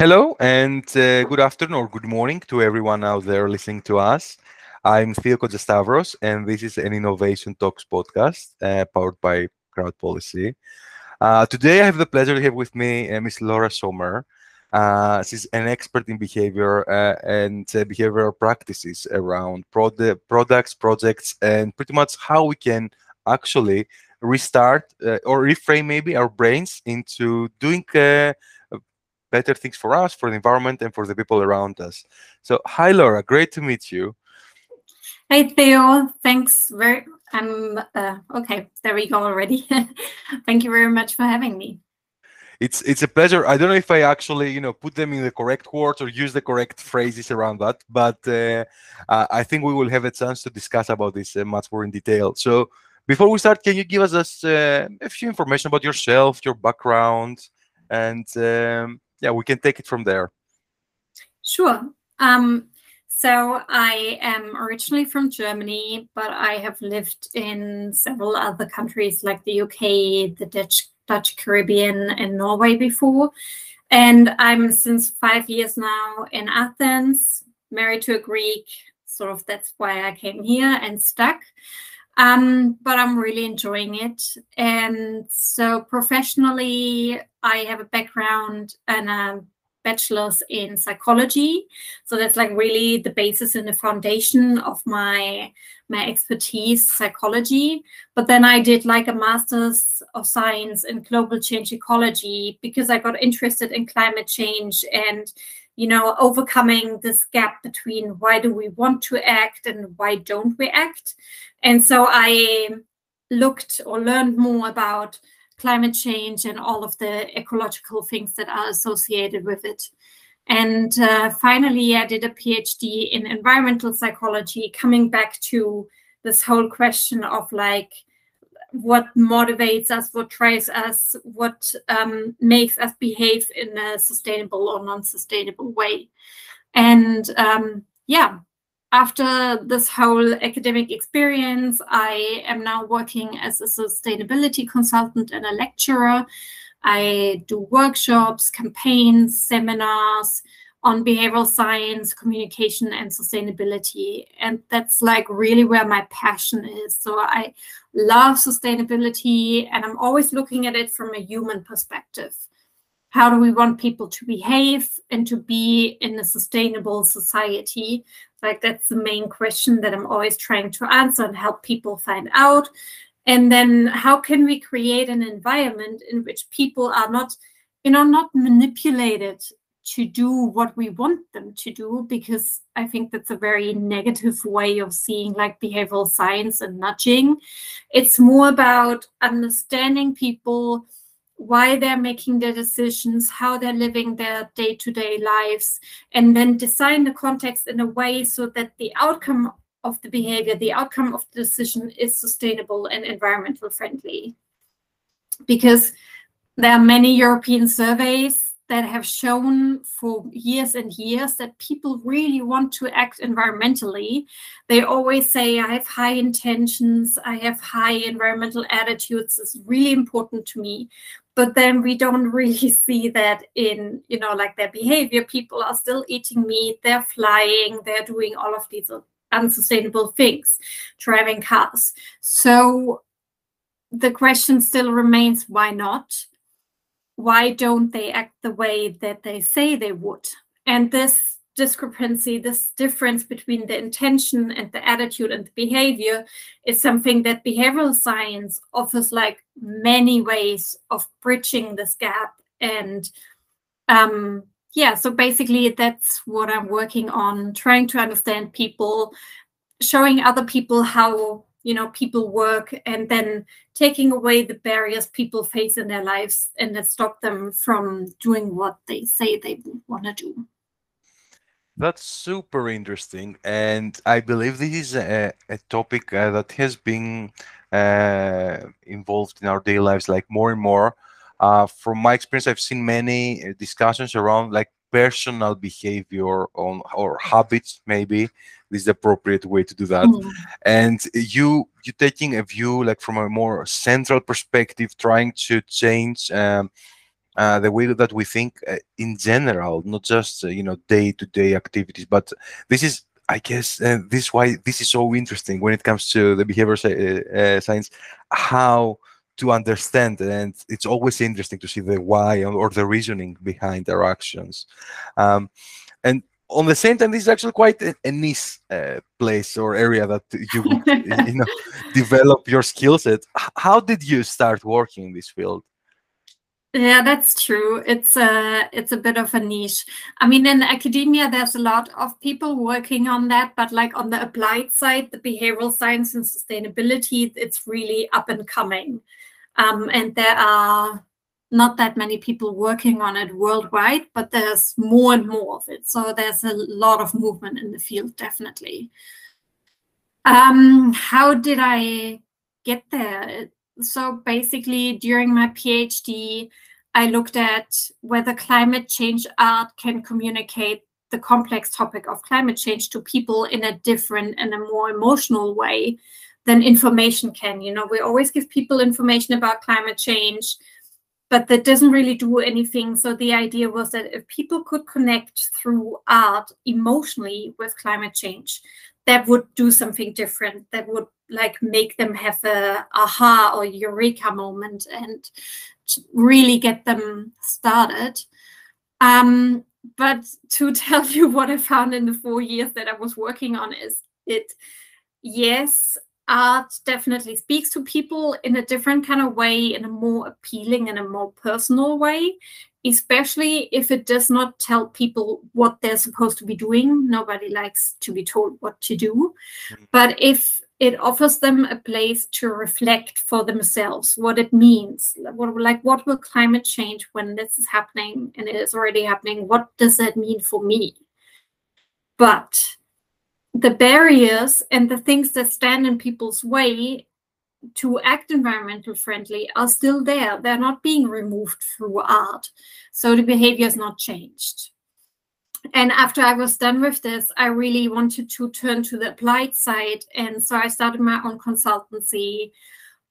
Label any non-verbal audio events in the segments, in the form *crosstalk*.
Hello and uh, good afternoon or good morning to everyone out there listening to us. I'm Theo Kotsastavros, and this is an Innovation Talks podcast uh, powered by Crowd Policy. Uh, today, I have the pleasure to have with me uh, Ms. Laura Sommer. Uh, she's an expert in behavior uh, and behavioral practices around product, products, projects, and pretty much how we can actually restart or reframe maybe our brains into doing better things for us, for the environment, and for the people around us. So, hi, Laura. Great to meet you. Hi, Theo. Thanks very. I'm uh, okay. There we go already. *laughs* Thank you very much for having me. It's it's a pleasure. I don't know if I actually you know put them in the correct words or use the correct phrases around that, but uh, I think we will have a chance to discuss about this uh, much more in detail. So before we start, can you give us uh, a few information about yourself, your background, and um, yeah, we can take it from there. Sure. Um, so I am originally from Germany, but I have lived in several other countries like the UK, the Dutch, Dutch Caribbean, and Norway before. And I'm since five years now in Athens, married to a Greek. Sort of that's why I came here and stuck. Um, but I'm really enjoying it. And so professionally, I have a background and a bachelor's in psychology. So that's like really the basis and the foundation of my my expertise, psychology. But then I did like a master's of science in global change ecology because I got interested in climate change and you know overcoming this gap between why do we want to act and why don't we act. And so i looked or learned more about climate change and all of the ecological things that are associated with it. And uh, finally i did a phd in environmental psychology coming back to this whole question of like what motivates us, what drives us, what um, makes us behave in a sustainable or non-sustainable way. And um, yeah, after this whole academic experience, I am now working as a sustainability consultant and a lecturer. I do workshops, campaigns, seminars, on behavioral science, communication, and sustainability. And that's like really where my passion is. So I love sustainability and I'm always looking at it from a human perspective. How do we want people to behave and to be in a sustainable society? Like, that's the main question that I'm always trying to answer and help people find out. And then, how can we create an environment in which people are not, you know, not manipulated to do what we want them to do because i think that's a very negative way of seeing like behavioral science and nudging. It's more about understanding people why they're making their decisions how they're living their day-to-day lives and then design the context in a way so that the outcome of the behavior the outcome of the decision is sustainable and environmental friendly. Because there are many european surveys that have shown for years and years that people really want to act environmentally. They always say, I have high intentions, I have high environmental attitudes, it's really important to me. But then we don't *laughs* really see that in, you know, like their behavior. People are still eating meat, they're flying, they're doing all of these unsustainable things, driving cars. So the question still remains why not? Why don't they act the way that they say they would? And this discrepancy, this difference between the intention and the attitude and the behavior is something that behavioral science offers like many ways of bridging this gap. And um, yeah, so basically that's what I'm working on, trying to understand people, showing other people how you know people work and then taking away the barriers people face in their lives and that stop them from doing what they say they want to do. That's super interesting and i believe this is a, a topic uh, that has been uh, involved in our daily lives like more and more. Uh, from my experience i've seen many discussions around like personal behavior on or habits maybe this is the appropriate way to do that. Mm. and you you taking a view like from a more central perspective trying to change um, uh, the way that we think uh, in general, not just uh, you know day-to-day activities, but this is, I guess, uh, this is why this is so interesting when it comes to the behavior uh, science, how to understand and it's always interesting to see the why or the reasoning behind our actions um, and on the same time, this is actually quite a, a niche uh, place or area that you *laughs* you know develop your skill set. How did you start working in this field? Yeah, that's true. It's a it's a bit of a niche. I mean, in academia, there's a lot of people working on that, but like on the applied side, the behavioral science and sustainability, it's really up and coming. Um, and there are not that many people working on it worldwide, but there's more and more of it. So there's a lot of movement in the field, definitely. Um, how did I get there? So basically, during my PhD, I looked at whether climate change art can communicate the complex topic of climate change to people in a different and a more emotional way than information can. You know, we always give people information about climate change but that doesn't really do anything. So the idea was that if people could connect through art emotionally with climate change, that would do something different. That would like make them have a aha or eureka moment and really get them started. Um, but to *laughs* tell you what I found in the four years that I was working on is it, yes, art definitely speaks to people in a different kind of way, in a more appealing and a more personal way, especially if it does not tell people what they're supposed to be doing. Nobody likes to be told what to do. Mm-hmm. But if it offers them a place to reflect for themselves what it means what like what will climate change when this is happening and it is already happening what does that mean for me but the barriers and the things that stand in people's way to act environmental friendly are still there. They're not being removed through art. So the behavior is not changed. And after I was done with this, I really wanted to turn to the applied side. And so I started my own consultancy.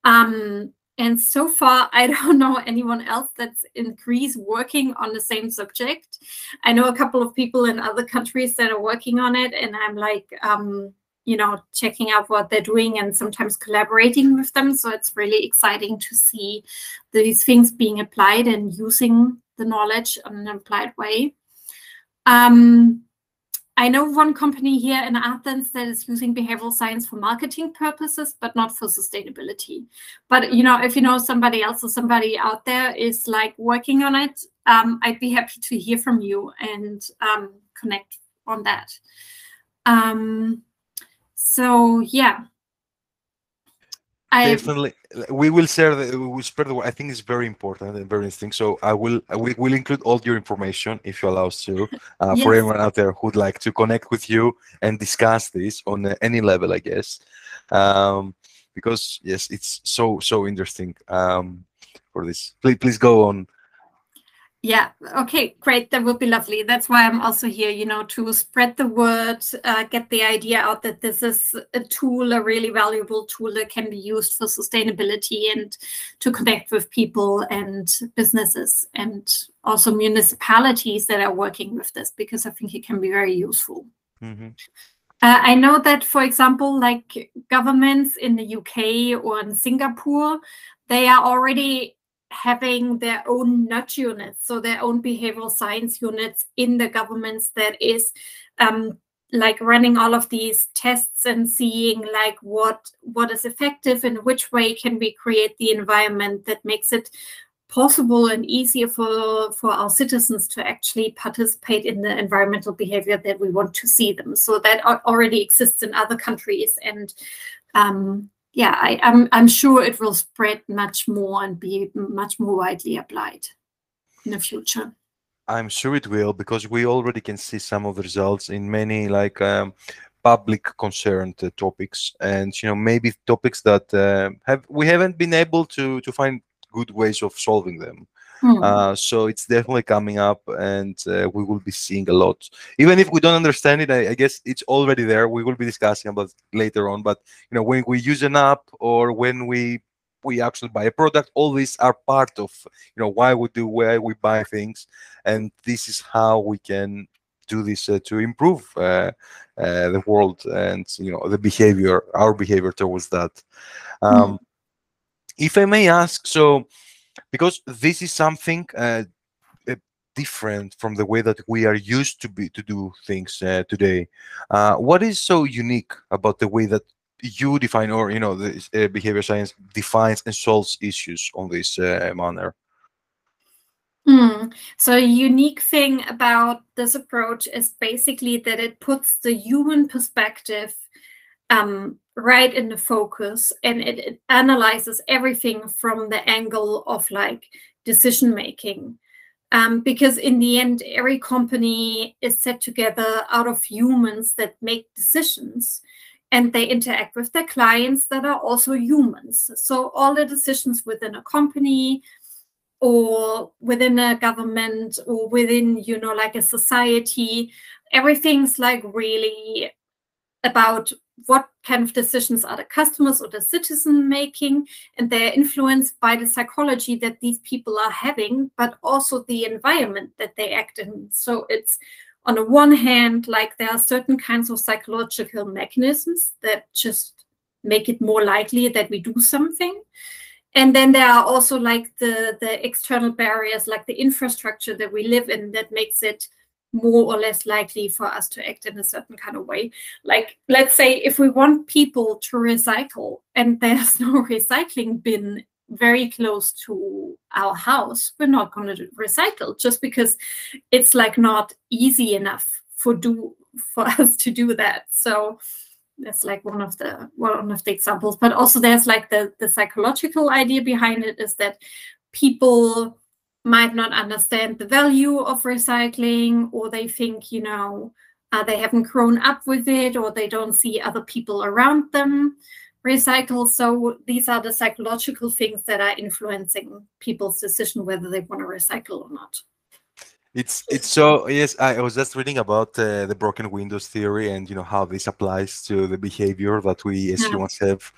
Um, and so far, I *laughs* don't know anyone else that's in Greece working on the same subject. I know a couple of people in other countries that are working on it, and I'm like, um, you know, checking out what they're doing and sometimes collaborating with them. So it's really exciting to see these things being applied and using the knowledge in an applied way. Um, I know one company here in Athens that is using behavioral science for marketing purposes, but not for sustainability. But you know, if you know somebody else or somebody out there is like working on it, um, I'd be happy to hear from you and um, connect on that. Um, so yeah, I, definitely we will share the we will spread the word. I think it's very important and very interesting. So I will we will include all your information if you allow us to uh, yes. for anyone out there who'd like to connect with you and discuss this on uh, any level, I guess. Um, because yes, it's so so interesting um, for this. Please please go on yeah. Okay. Great. That would be lovely. That's why I'm also here, you know, to spread the word, uh, get the idea out that this is a tool, a really valuable tool that can be used for sustainability and to connect with people and businesses and also municipalities that are working with this because I think it can be very useful. Mm-hmm. Uh, I know that, for example, like governments in the UK or in Singapore, they are already having their own nudge units, so their own behavioral science units in the governments that is um, like running all of these tests and seeing like what what is effective and which way can we create the environment that makes it possible and easier for for our citizens to actually participate in the environmental behavior that we want to see them. So that already exists in other countries and um, yeah, I, I'm I'm sure it will spread much more and be much more widely applied in the future. I'm sure it will because we already can see some of the results in many like um, public concerned uh, topics, and you know maybe topics that uh, have we haven't been able to to find good ways of solving them. Hmm. Uh, so it's definitely coming up, and uh, we will be seeing a lot. Even if we don't understand it, I, I, guess it's already there. We will be discussing about later on. But you know, when we use an app or when we we actually buy a product. All these are part of you know why we do why we buy things, and this is how we can do this uh, to improve uh, uh, the world and you know the behavior, our behavior towards that. Um, mm. If I may ask, so because this is something uh, different from the way that we are used to be to do things uh, today. Uh, what is so unique about the way that you define, or you know, the uh, behavior science defines and solves issues on this uh, manner? Mm. So a unique thing about this approach is basically that it puts the human perspective um, right in the focus and it, it, analyzes everything from the angle of like decision making. Um, because in the end, every company is set together out of humans that make decisions and they interact with their clients that are also humans. So all the decisions within a company, or within a government or within you know like a society everything's like really about what kind of decisions are the customers or the citizen making and they're influenced by the psychology that these people are having but also the environment that they act in. So it's on the one hand like there are certain kinds of psychological mechanisms that just make it more likely that we do something. And then there are also like the the external barriers like the infrastructure that we live in that makes it more or less likely for us to act in a certain kind of way. Like let's say if we want people to recycle and there's *laughs* no recycling bin very close to our house we're not going to recycle just because it's like not easy enough for do *laughs* for us to do that. So that's like one of the one of the examples. But also there's like the the psychological idea behind it is that people might not understand the value of recycling or they think you know uh, they haven't grown up with it or they don't see other people around them. Recycle so these are the psychological things that are influencing people's decision whether they want to recycle or not it's it's so yes. I was just reading about uh, the broken windows theory and you know how this applies to the behavior that we as yeah. humans have,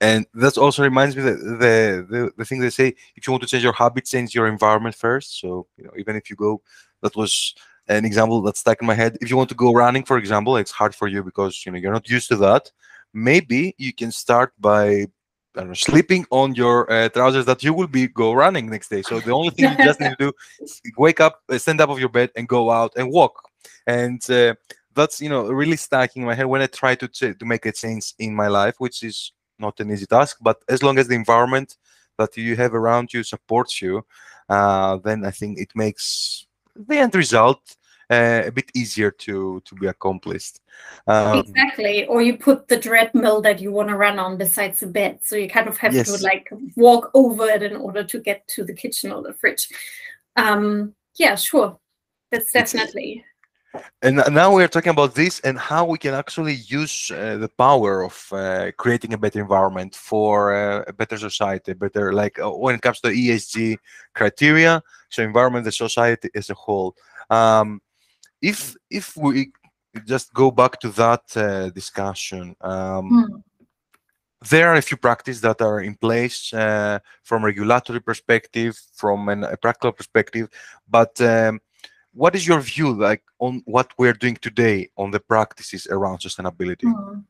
and that also reminds me that the, the the thing they say if you want to change your habits, change your environment first. So you know even if you go, that was an example that stuck in my head. If you want to go running, for example, it's hard for you because you know you're not used to that. Maybe you can start by know, sleeping on your uh, trousers that you will be go running next day. So the only thing you just need to do *laughs* is wake up, uh, stand up of your bed, and go out and walk. And uh, that's you know really stuck in my head when I try to to make a change in my life, which is not an easy task. But as long as the environment that you have around you supports you, uh, then I think it makes the end result uh, a bit easier to to be accomplished. Um, exactly, or you put the treadmill that you want to run on besides the bed, so you kind of have yes. to like walk over it in order to get to the kitchen or the fridge. Um, yeah, sure, that's definitely. and now we're talking about this and how we can actually use uh, the power of uh, creating a better environment for uh, a better society, better like uh, when it comes to ESG criteria, so environment, the society as a whole. Um, if if we just go back to that uh, discussion um, hmm. there are a few practices that are in place uh, from a regulatory perspective from an, a practical perspective but um, what is your view like on what we're doing today on the practices around sustainability hmm.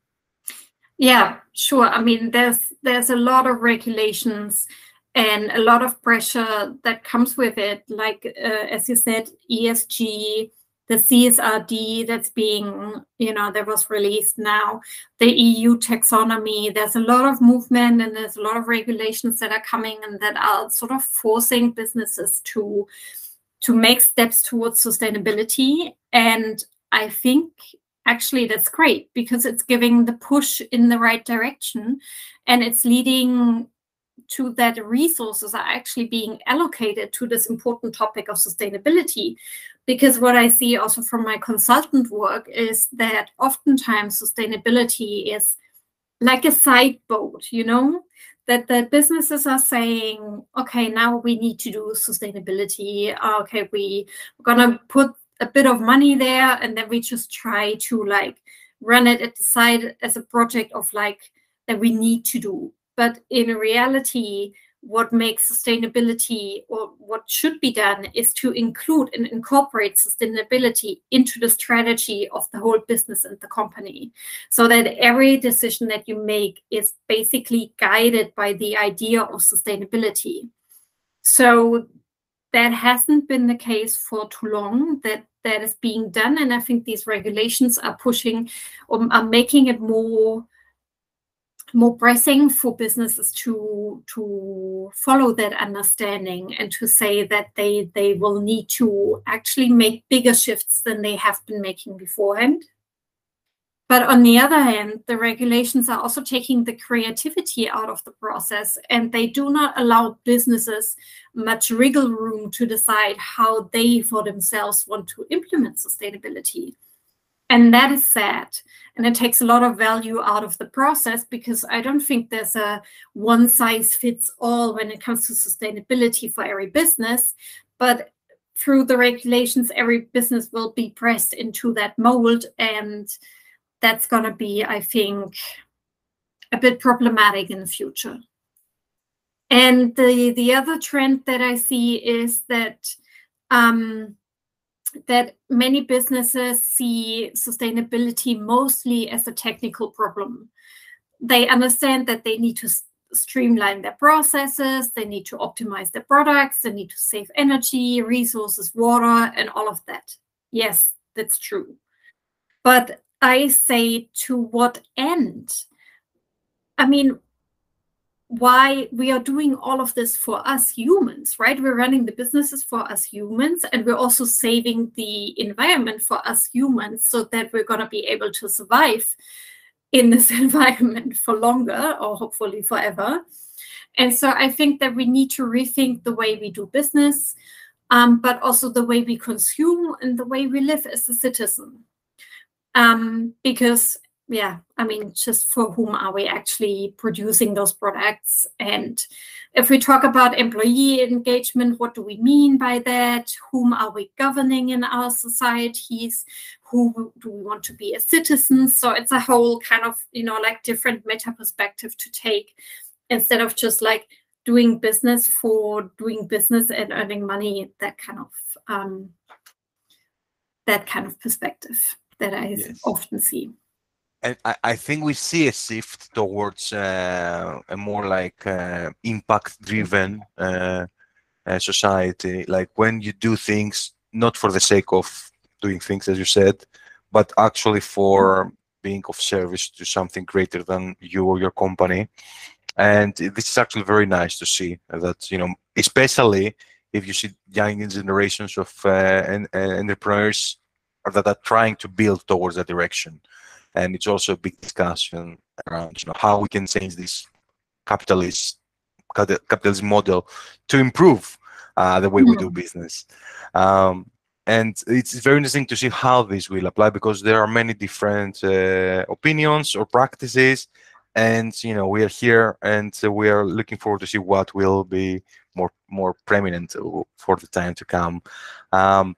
yeah sure i mean there's there's a lot of regulations and a lot of pressure that comes with it like uh, as you said esg the CSRD that's being, you know, that was released now, the EU taxonomy, there's a lot of movement and there's a lot of regulations that are coming and that are sort of forcing businesses to to make steps towards sustainability. And I think actually that's great because it's giving the push in the right direction and it's leading to that resources are actually being allocated to this important topic of sustainability because what I see also from my consultant work is that oftentimes sustainability is like a side boat, you know, that the businesses are saying, okay, now we need to do sustainability. Ah, okay, we, we're gonna put a bit of money there, and then we just try to like run it at the side as a project of like that we need to do. But in reality what makes sustainability or what should be done is to include and incorporate sustainability into the strategy of the whole business and the company so that every decision that you make is basically guided by the idea of sustainability. So that hasn't been the case for too long that that is being done and i think these regulations are pushing or are making it more more pressing for businesses to to follow that understanding and to say that they they will need to actually make bigger shifts than they have been making beforehand. But on the other hand the regulations are also taking the creativity out of the process and they do not allow businesses much wriggle room to decide how they for themselves want to implement sustainability and that is sad. And it takes a lot of value out of the process because i don't think there's a one size fits all when it comes to sustainability for every business. But through the regulations every business will be pressed into that mold. And that's going to be i think a bit problematic in the future. And the the other trend that i see is that um, that many businesses see sustainability mostly as a technical problem. They understand that they need to streamline their processes, they need to optimize their products, they need to save energy, resources, water, and all of that. Yes, that's true. But I say, to what end? I mean, why we are doing all of this for us humans, right? We're running the businesses for us humans, and we're also saving the environment for us humans so that we're going to be able to survive in this *laughs* environment for longer or hopefully forever. And so I think that we need to rethink the way we do business, um, but also the way we consume and the way we live as a citizen. Um, because yeah i mean just for whom are we actually producing those products? And if we talk about employee engagement what do we mean by that? Whom are we governing in our societies? Who do we want to be as citizens so it's a whole kind of you know like different meta perspective to take instead of just like doing business for doing business and earning money that kind of um that kind of perspective that i yes. often see and I, I think we see a shift towards uh, a more like uh, impact driven uh, uh, society. Like when you do things not for the sake of doing things as you said but actually for being of service to something greater than you or your company. And this is actually very nice to see that you know especially if you see young generations of uh, en- entrepreneurs that are trying to build towards that direction and it's also a big discussion around you know how we can change this capitalist capitalist model to improve uh, the way we do mm-hmm. business. Um, and it's very interesting to see how this will apply because there are many different uh, opinions or practices and you know we are here and we are looking forward to see what will be more more prominent for the time to come um,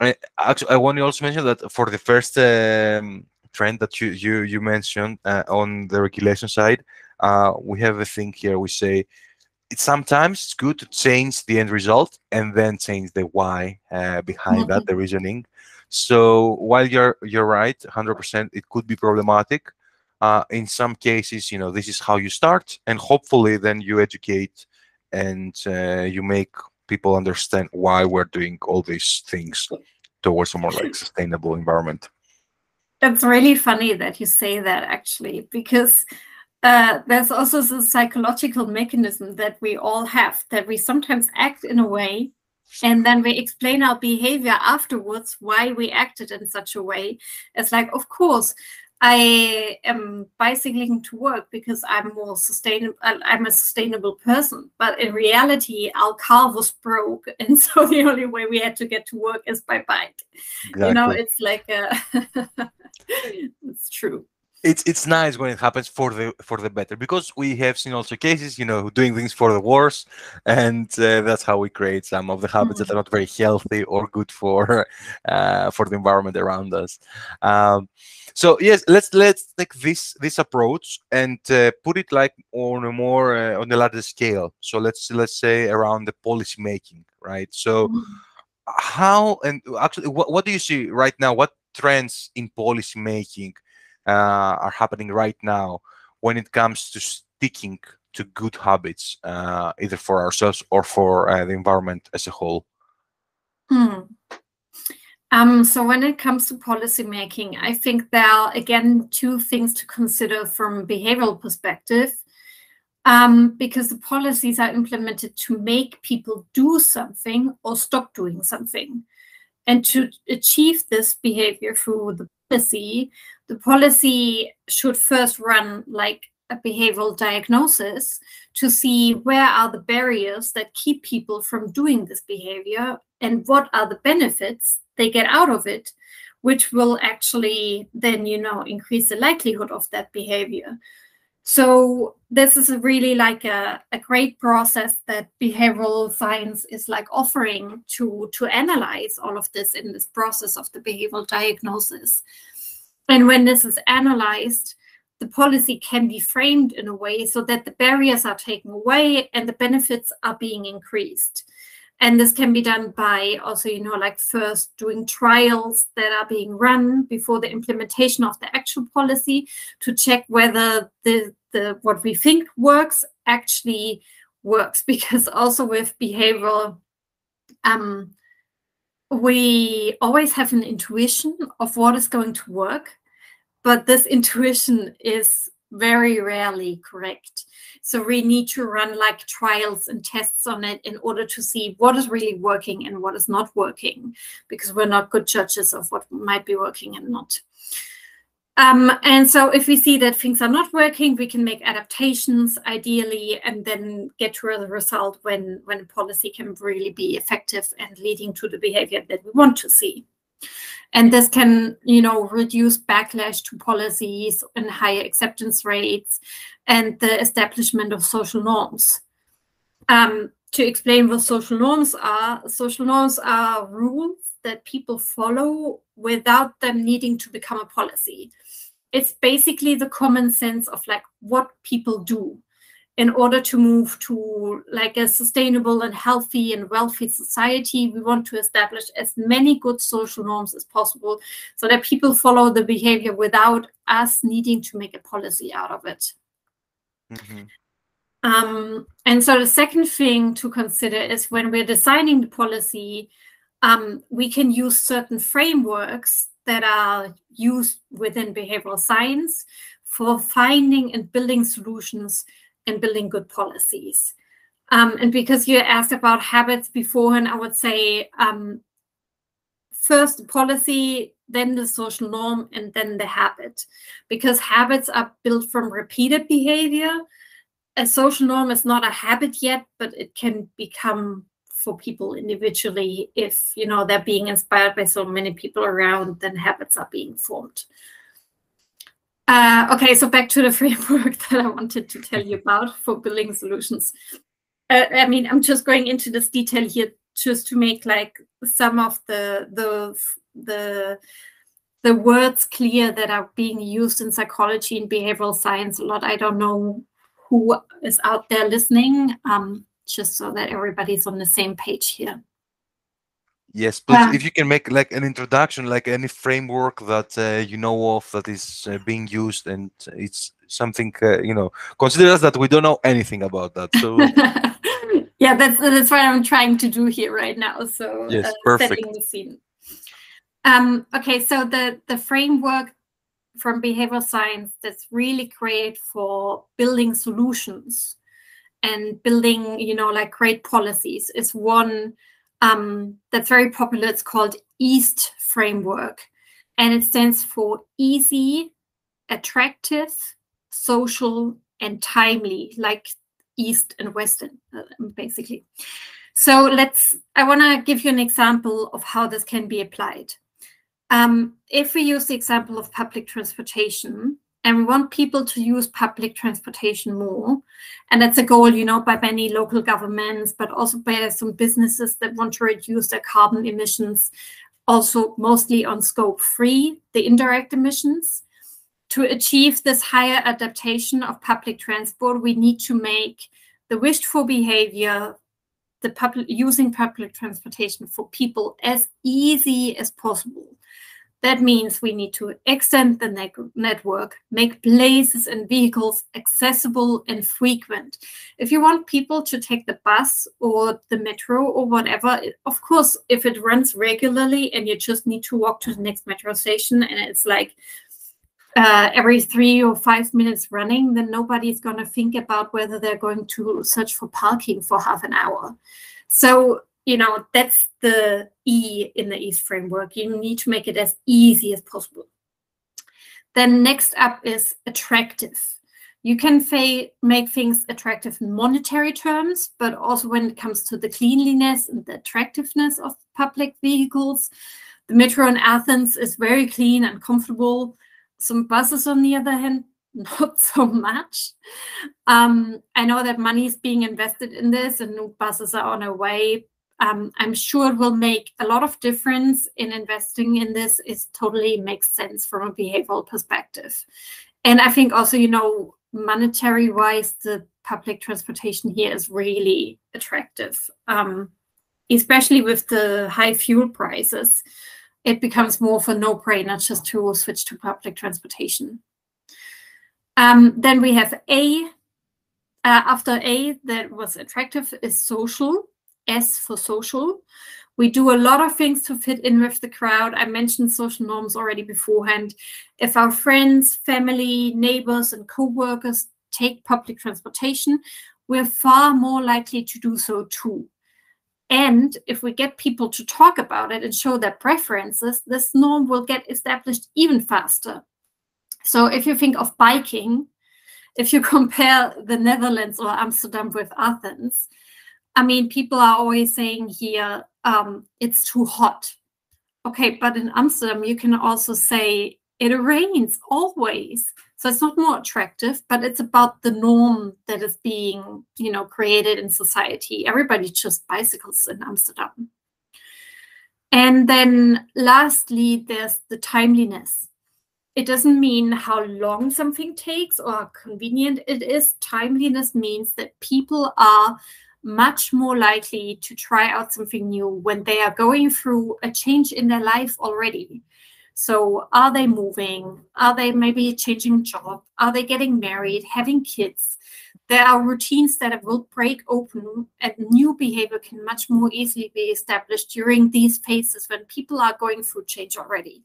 I, actually i want to also mention that for the first um, trend that you you you mentioned uh, on the regulation side, uh, we have a thing here. We say it's sometimes it's good to change the end result and then change the why uh, behind mm-hmm. that, the reasoning. So while you're you're right, 100%, it could be problematic. Uh, in some cases, you know, this is how you start, and hopefully, then you educate and uh, you make people understand why we're doing all these things towards a more like sustainable environment. That's really funny that you say that actually, because uh, there's also the psychological mechanism that we all have that we sometimes act in a way and then we explain our behavior afterwards why we acted in such a way. It's like, of course, I am bicycling to work because I'm more sustainable. Uh, I'm a sustainable person, but in reality, our car was broke, *laughs* and so the only way we had to get to work is by bike. Exactly. You know, it's like a *laughs* it's true. It's it's nice when it happens for the for the better because we have seen also cases you know doing things for the worse and uh, that's how we create some of the habits mm-hmm. that are not very healthy or good for *laughs* uh, for the environment around us um, so yes let's let's take this this approach and uh, put it like on a more uh, on a larger scale so let's let's say around the policy making right so mm-hmm. how and actually what, what do you see right now what trends in policy making are happening right now when it comes to sticking to good habits, uh, either for ourselves or for uh, the environment as a whole? Hmm. Um, so when it comes to policy making, I think there are again two things to consider from a behavioral perspective. Um, because the policies are implemented to make people do something or stop doing something. And to achieve this behavior through the policy, the policy should first run like a behavioral diagnosis to see where are the barriers that keep people from doing this behavior and what are the benefits they get out of it which will actually then you know increase the likelihood of that behavior. So this is really like a, a great process that behavioral science is like offering to to analyze all of this in this process of the behavioral diagnosis and when this is analyzed the policy can be framed in a way so that the barriers are taken away and the benefits are being increased. And this can be done by also you know like first doing trials that are being run before the implementation of the actual policy to check whether the the what we think works actually works. *laughs* Because also with behavioral um we always have an intuition of what is going to work but this intuition is very rarely correct. So we need to run like trials and tests on it in order to see what is really working and what is not working, because we're not good judges of what might be working and not. Um, and so if we see that things are not working, we can make adaptations ideally and then get to a result when, when a policy can really be effective and leading to the behavior that we want to see and this can you know reduce backlash to policies and higher acceptance rates and the establishment of social norms. Um, to explain what social norms are social norms are rules that people follow without them needing to become a policy. It's basically the common sense of like what people do in order to move to like a sustainable and healthy and wealthy society we want to establish as many good social norms as possible so that people follow the behavior without us needing to make a policy out of it mm-hmm. um, and so the second thing to consider is when we're designing the policy um, we can use certain frameworks that are used within behavioral science for finding and building solutions and building good policies. Um, and because you asked about habits beforehand, I would say um, first policy, then the social norm, and then the habit. Because habits are built from repeated behavior. A social norm is not a habit yet, but it can become for people individually if you know they're being inspired by so many people around then habits are being formed uh, okay, so back to the *laughs* framework that I wanted to tell you about for building solutions. Uh, I mean, I'm just going into this detail here just to make like some of the the the the words clear that are being used in psychology and behavioral science a lot. I don't know who is out there listening, um, just so that everybody's on the same page here. Yes, but if you can make like an introduction, like any framework that uh, you know of that is uh, being used, and it's something uh, you know, consider us that we don't know anything about that. So *laughs* yeah, that's that's what I'm trying to do here right now. So yes, uh, perfect. Setting the scene. Um, okay, so the the framework from behavioral science that's really great for building solutions and building, you know, like great policies is one um, that's very popular. It's called EAST framework, and it stands for easy, attractive, social, and timely, like East and Western, uh, basically. So let's. I want to give you an example of how this can be applied. Um, if we use the example of public transportation, and we want people to use public transportation more. And that's a goal, you know, by many local governments, but also by some businesses that want to reduce their carbon emissions, also mostly on scope three, the indirect emissions. To achieve this higher adaptation of public transport, we need to make the wished for behavior, the public using public transportation for people as easy as possible. That means we need to extend the ne network, make places and vehicles accessible and frequent. If you want people to take the bus or the metro or whatever, of course, if it runs regularly and you just need to walk to the next metro station and it's like uh, every three or five minutes running, then nobody's going to think about whether they're going to search for parking for half an hour. So you know, that's the E in the EAST framework. You need to make it as easy as possible. Then next up is attractive. You can say, make things attractive in monetary terms, but also when it comes to the cleanliness and the attractiveness of public vehicles. The metro in Athens is very clean and comfortable. Some buses, on the other hand, *laughs* not so much. Um, I know that money is being invested in this and new buses are on their way, um, I'm sure it will make a lot of difference in investing in this. It totally makes sense from a behavioral perspective. And I think also, you know, monetary wise, the public transportation here is really attractive, um, especially with the high fuel prices. It becomes more of a no brainer just to switch to public transportation. Um, then we have A. Uh, after A, that was attractive, is social. S for social. We do a lot of things to fit in with the crowd. I mentioned social norms already beforehand. If our friends, family, neighbors, and co workers take public transportation, we're far more likely to do so too. And if we get people to talk about it and show their preferences, this norm will get established even faster. So if you think of biking, if you *laughs* compare the Netherlands or Amsterdam with Athens, I mean, people are always saying here, um, it's too hot. Okay, but in Amsterdam, you can also say it rains always. So it's not more attractive, but it's about the norm that is being, you know, created in society. Everybody just bicycles in Amsterdam. And then lastly, there's the timeliness. It doesn't mean how long something takes or how convenient it is. Timeliness means that people are much more likely to try out something new when they are going through a change in their life already. So, are they moving? Are they maybe changing job? Are they getting married, having kids? There are routines that will break open, and new behavior can much more easily be established during these phases when people are going through change already.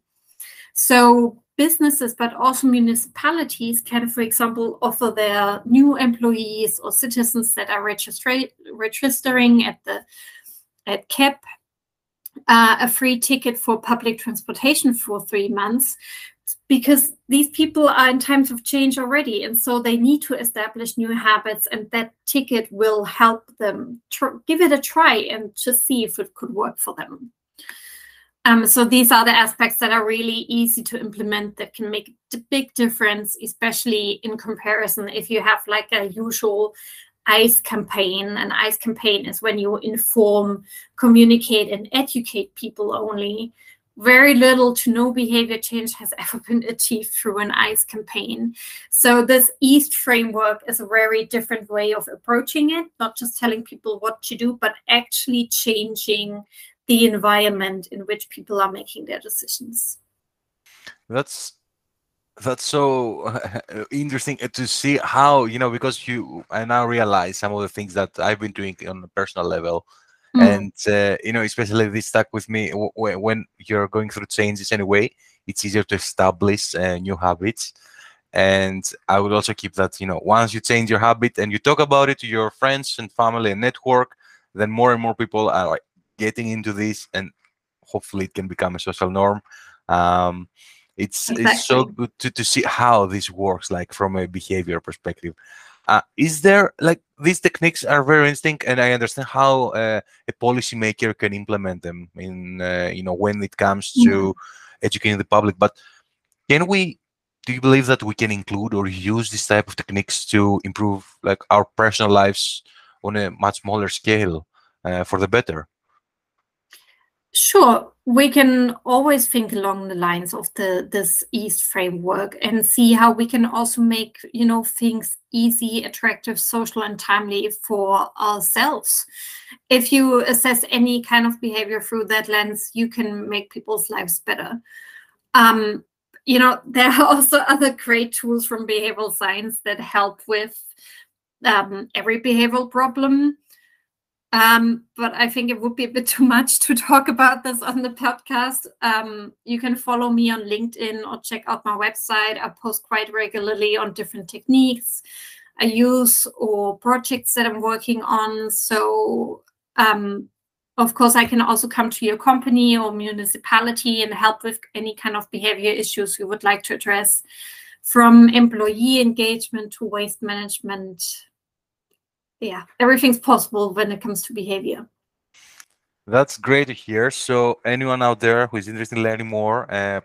So, businesses, but also municipalities can, for example, offer their new employees or citizens that are registra- registering at the at KEP uh, a free ticket for public transportation for three months because these people are in times of change already and so they need to establish new habits and that ticket will help them tr- give it a try and just see if it could work for them um, so these are the aspects that are really easy to implement that can make a big difference, especially in comparison if you have like a usual ICE campaign. An ICE campaign is when you inform, communicate, and educate people only. Very little to no behavior change has *laughs* ever been achieved through an ICE campaign. So, this EAST framework is a very different way of approaching it, not just telling people what to do, but actually changing the environment in which people are making their decisions. That's that's so *laughs* interesting to see how you know because you I now realize some of the things that I've been doing on a personal level, mm. and uh, you know especially this stuck with me when you're going through changes anyway. It's easier to establish uh, new habits, and I would also keep that you know once you change your habit and you talk about it to your friends and family and network, then more and more people are like getting into this and hopefully it can become a social norm um, it's exactly. it's so good to, to see how this works like from a behavior perspective uh, is there like these techniques are very interesting and i understand how uh, a policymaker can implement them in uh, you know when it comes to educating the public but can we do you believe that we can include or use this type of techniques to improve like our personal lives on a much smaller scale uh, for the better? Sure, we can always think along the lines of the this East framework and see how we can also make you know things easy, attractive, social, and timely for ourselves. If you assess any kind of behavior through that lens, you can make people's lives better. Um, you know, *laughs* there are also other great tools from behavioral science that help with um, every behavioral problem. Um, but I think it would be a bit too much to talk about this on the podcast. Um, you can follow me on LinkedIn or check out my website. I post quite regularly on different techniques I use or projects that I'm working on. So, um, of course, I can also come to your company or municipality and help with any kind of behavior issues you would like to address, from employee engagement to waste management, yeah, everything's possible when it comes to behavior. That's great to hear. So anyone out there who is interested in learning more, uh,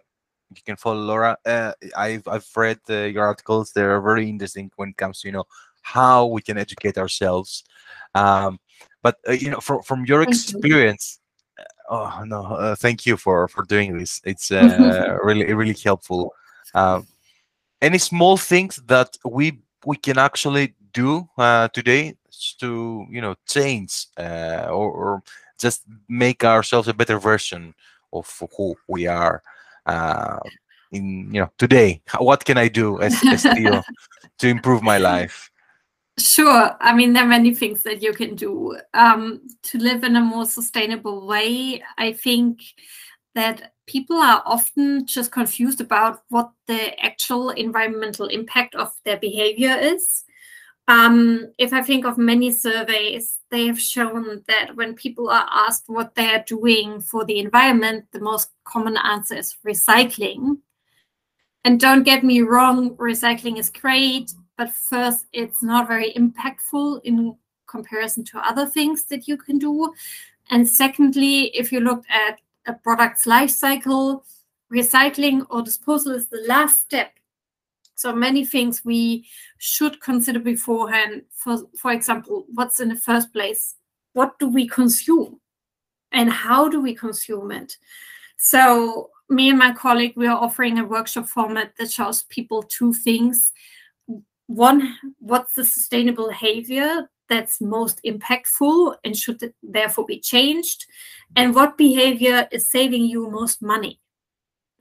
you can follow Laura. Uh, I've I've read uh, your articles. They're very interesting when it comes to you know how we can educate ourselves. Um, but uh, you know, from from your experience, you. Uh, oh no, uh, thank you for for doing this. It's uh, *laughs* really really helpful. Um, any small things that we we can actually do today to you know change uh, or, or, just make ourselves a better version of who we are uh, in you know today. *laughs* What can i do as, as Theo *laughs* to improve my life? Sure. I mean there are many things that you can do. Um, to live in a more sustainable way i think that people are often just confused about what the actual environmental impact of their behavior is um, if I think of many surveys, they have shown that when people are asked what they are doing for the environment, the most common answer is recycling. And don't get me wrong, recycling is great, but first, it's not very impactful in comparison to other things that you can do. And secondly, if you look at a product's life cycle, recycling or disposal is the last step so many things we should consider beforehand. For, for example, what's in the first place? What do we consume? And how do we consume it? So me and my colleague, we are offering a workshop format that shows people two things. One, what's the sustainable behavior that's most impactful and should therefore be changed? And what behavior is saving you most money?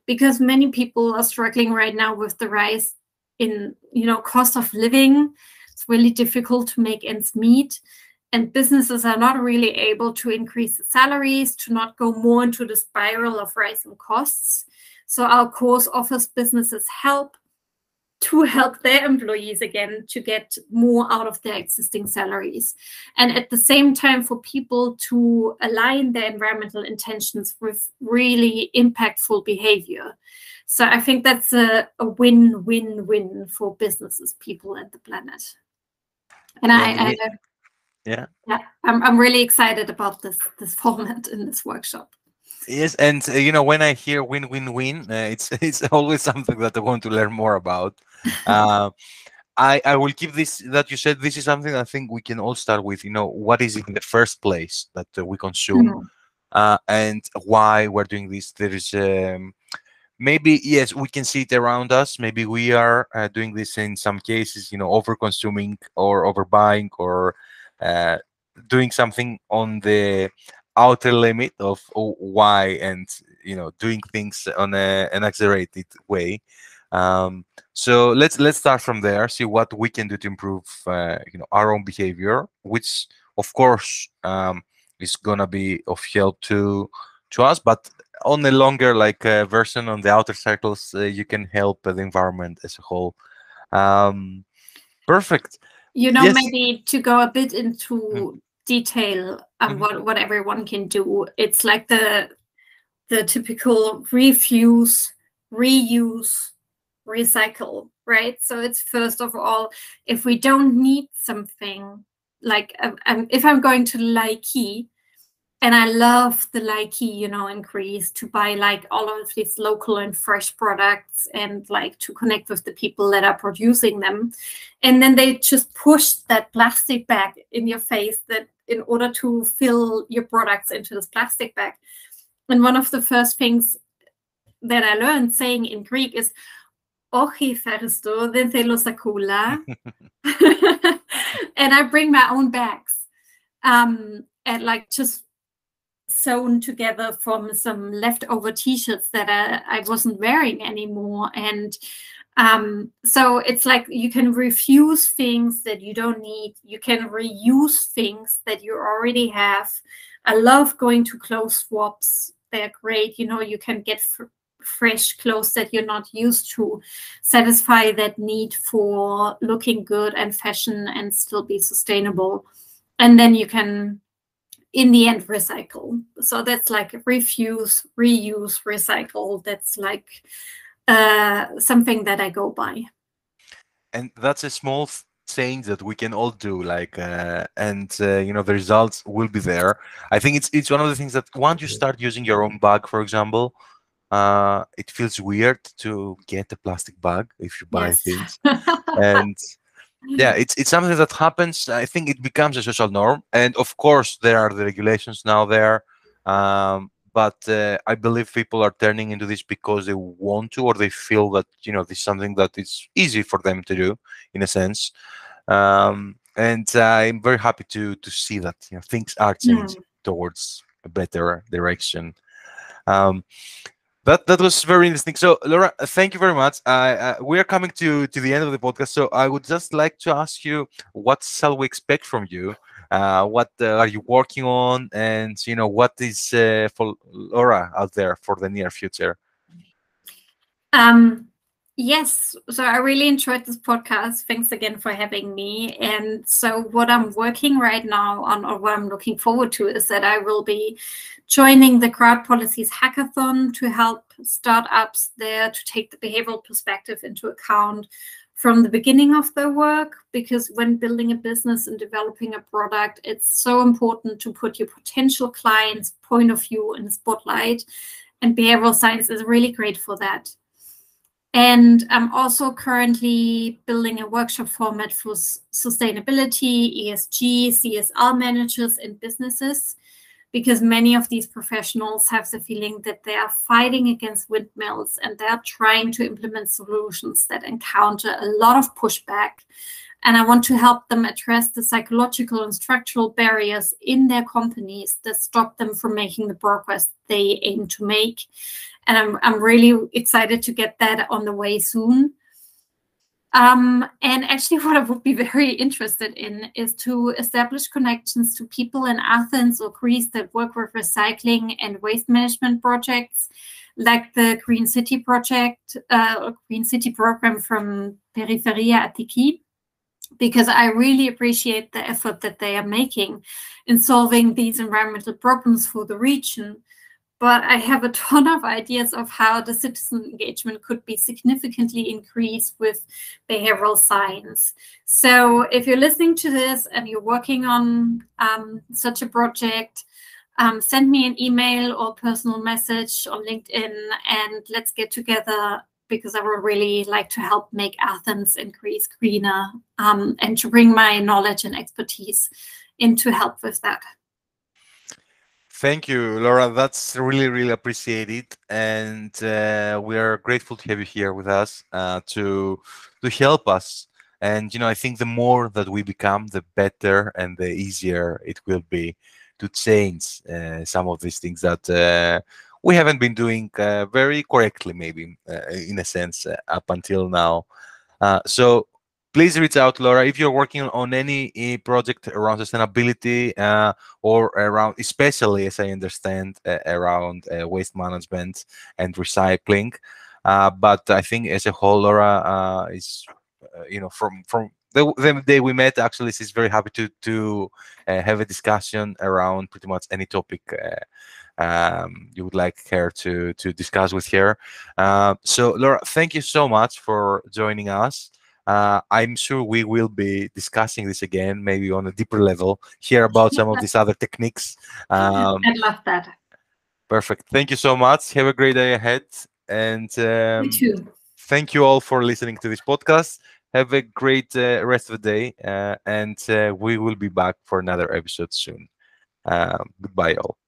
Because many people are struggling right now with the rise in you know cost of living. It's really difficult to make ends meet. And businesses are not really able to increase the salaries to not go more into the spiral of rising costs. So our course offers businesses help to help their employees again to get more out of their existing salaries. And at the same time for people to align their environmental intentions with really impactful behavior so I think that's a, a win win win for businesses, people, and the planet. And I, I, yeah, yeah, I'm I'm really excited about this this *laughs* format in this workshop. Yes, and uh, you know when I hear win win win, uh, it's *laughs* it's always something that I want to learn more about. *laughs* uh, I I will keep this that you said. This is something I think we can all start with. You know, what is it in the first place that uh, we consume, mm -hmm. and why we're doing this. There is um, maybe yes we can see it around us. Maybe we are uh, doing this in some cases you know over consuming or overbuying or uh, doing something on the outer limit of why and you know doing things on a, an accelerated way. Um, so let's let's start from there see what we can do to improve uh, you know our own behavior which of course um, is gonna be of help to to us but on a longer like uh, version on the outer circles, uh, you can help the environment as a whole. Um, perfect. You know, yes. maybe to go a bit into mm. detail on mm-hmm. what what everyone can do. It's like the the typical refuse, reuse, recycle, right? So it's first of all, if we don't need something, like um, um if I'm going to Nike and I love the laiki, you know, in Greece to buy like all of these local and fresh products and like to connect with the people that are producing them. And then they just push that plastic bag in your face that in order to fill your products into this plastic bag. And one of the first things that I learned saying in Greek is Ochi Feristo, then Telosakula. *laughs* *laughs* And I bring my own bags. Um, and like just sewn together from some leftover t-shirts that I, I wasn't wearing anymore. And um, so it's like you can refuse things that you don't need. You can reuse things that you already have. I love going to clothes swaps. They're great. You know you can get fresh clothes that you're not used to. Satisfy that need for looking good and fashion and still be sustainable. And then you can in the end recycle. So that's like refuse reuse recycle. That's like uh, something that i go by and that's a small thing that we can all do like uh, and uh, you know the results will be there. I think it's it's one of the things that once you start using your own bag for example uh, it feels weird to get a plastic bag if you buy yes. things. *laughs* And yeah it's it's something that happens. I think it becomes a social norm and of course there are the regulations now there um, but uh, i believe people are turning into this because they want to or they feel that you know this is something that is easy for them to do in a sense. Um, and uh, i'm very happy to to see that you know things are changing mm. towards a better direction. Um, that that was very interesting. So, Laura, thank you very much. Uh, we are coming to to the end of the podcast, so I would just like to ask you, what shall we expect from you? Uh, what uh, are you working on, and you know what is uh, for Laura out there for the near future? Um, Yes, so I really enjoyed this podcast. Thanks again for having me. And so, what I'm working right now on, or what I'm looking forward to, is that I will be joining the Crowd Policies Hackathon to help startups there to take the behavioral perspective into account from the beginning of their work. Because when building a business and developing a product, it's so important to put your potential clients' point of view in the spotlight. And behavioral science is really great for that. And I'm also currently building a workshop format for sustainability, ESG, CSR managers in businesses, because many of these professionals have the feeling that they are fighting against windmills and they're trying to implement solutions that encounter a lot of pushback. And I want to help them address the psychological and structural barriers in their companies that stop them from making the progress they aim to make and I'm I'm really excited to get that on the way soon. Um, and actually, *laughs* what I would be very interested in is to establish connections to people in Athens or Greece that work with recycling and waste management projects, like the Green City project, uh, Green City program from Periferia Attiki, because I really appreciate the effort that they are making in solving these environmental problems for the region but I have a ton of ideas of how the citizen engagement could be significantly increased with behavioral science. So if you're listening to this and you're working on um, such a project, um, send me an email or personal message on LinkedIn and let's get together because I would really like to help make Athens and Greece greener um, and to bring my knowledge and expertise in to help with that. Thank you, Laura. That's really, really appreciated, and uh, we are grateful to have you here with us uh, to to help us. And you know, I think the more that we become, the better and the easier it will be to change uh, some of these things that uh, we haven't been doing uh, very correctly, maybe uh, in a sense, up until now. so please reach out, Laura, if you're working on any eh, project around sustainability uh, or around, especially as I understand, uh, around uh, waste management and recycling. Uh, but I think as a whole, Laura uh, is, uh, you know, from from the, the, day we met, actually, she's very happy to to have a discussion around pretty much any topic. Um, you would like her to to discuss with her. so, Laura, thank you so much for joining us. Uh, I'm sure we will be discussing this again, maybe on a deeper level, hear about some of these other techniques. Um, I'd love that. Perfect. Thank you so much. Have a great day ahead. And um, you too. thank you all for listening to this podcast. Have a great uh, rest of the day. Uh, and uh, we will be back for another episode soon. Um, goodbye, all.